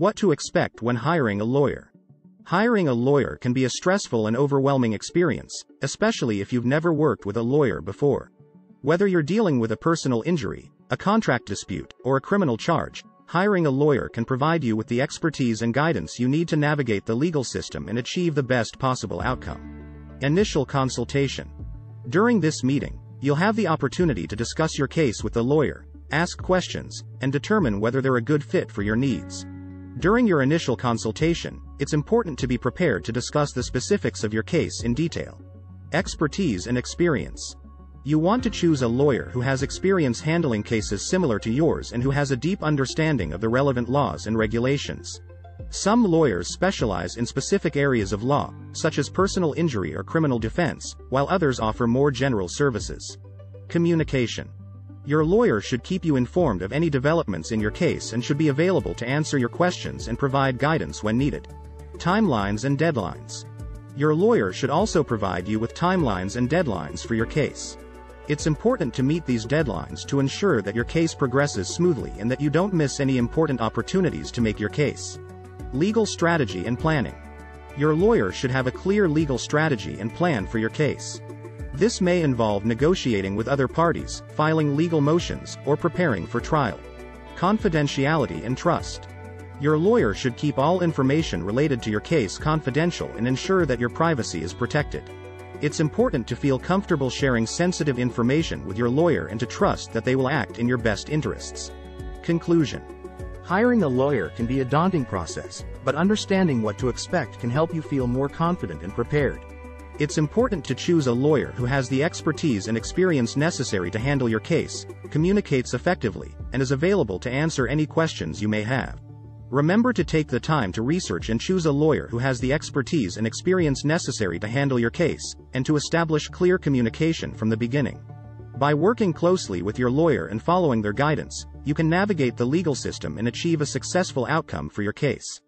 What to expect when hiring a lawyer. Hiring a lawyer can be a stressful and overwhelming experience, especially if you've never worked with a lawyer before. Whether you're dealing with a personal injury, a contract dispute, or a criminal charge, hiring a lawyer can provide you with the expertise and guidance you need to navigate the legal system and achieve the best possible outcome. Initial consultation. During this meeting, you'll have the opportunity to discuss your case with the lawyer, ask questions, and determine whether they're a good fit for your needs. During your initial consultation, it's important to be prepared to discuss the specifics of your case in detail. Expertise and experience. You want to choose a lawyer who has experience handling cases similar to yours and who has a deep understanding of the relevant laws and regulations. Some lawyers specialize in specific areas of law, such as personal injury or criminal defense, while others offer more general services. Communication. Your lawyer should keep you informed of any developments in your case and should be available to answer your questions and provide guidance when needed. Timelines and deadlines. Your lawyer should also provide you with timelines and deadlines for your case. It's important to meet these deadlines to ensure that your case progresses smoothly and that you don't miss any important opportunities to make your case. Legal strategy and planning. Your lawyer should have a clear legal strategy and plan for your case. This may involve negotiating with other parties, filing legal motions, or preparing for trial. Confidentiality and trust. Your lawyer should keep all information related to your case confidential and ensure that your privacy is protected. It's important to feel comfortable sharing sensitive information with your lawyer and to trust that they will act in your best interests. Conclusion Hiring a lawyer can be a daunting process, but understanding what to expect can help you feel more confident and prepared. It's important to choose a lawyer who has the expertise and experience necessary to handle your case, communicates effectively, and is available to answer any questions you may have. Remember to take the time to research and choose a lawyer who has the expertise and experience necessary to handle your case, and to establish clear communication from the beginning. By working closely with your lawyer and following their guidance, you can navigate the legal system and achieve a successful outcome for your case.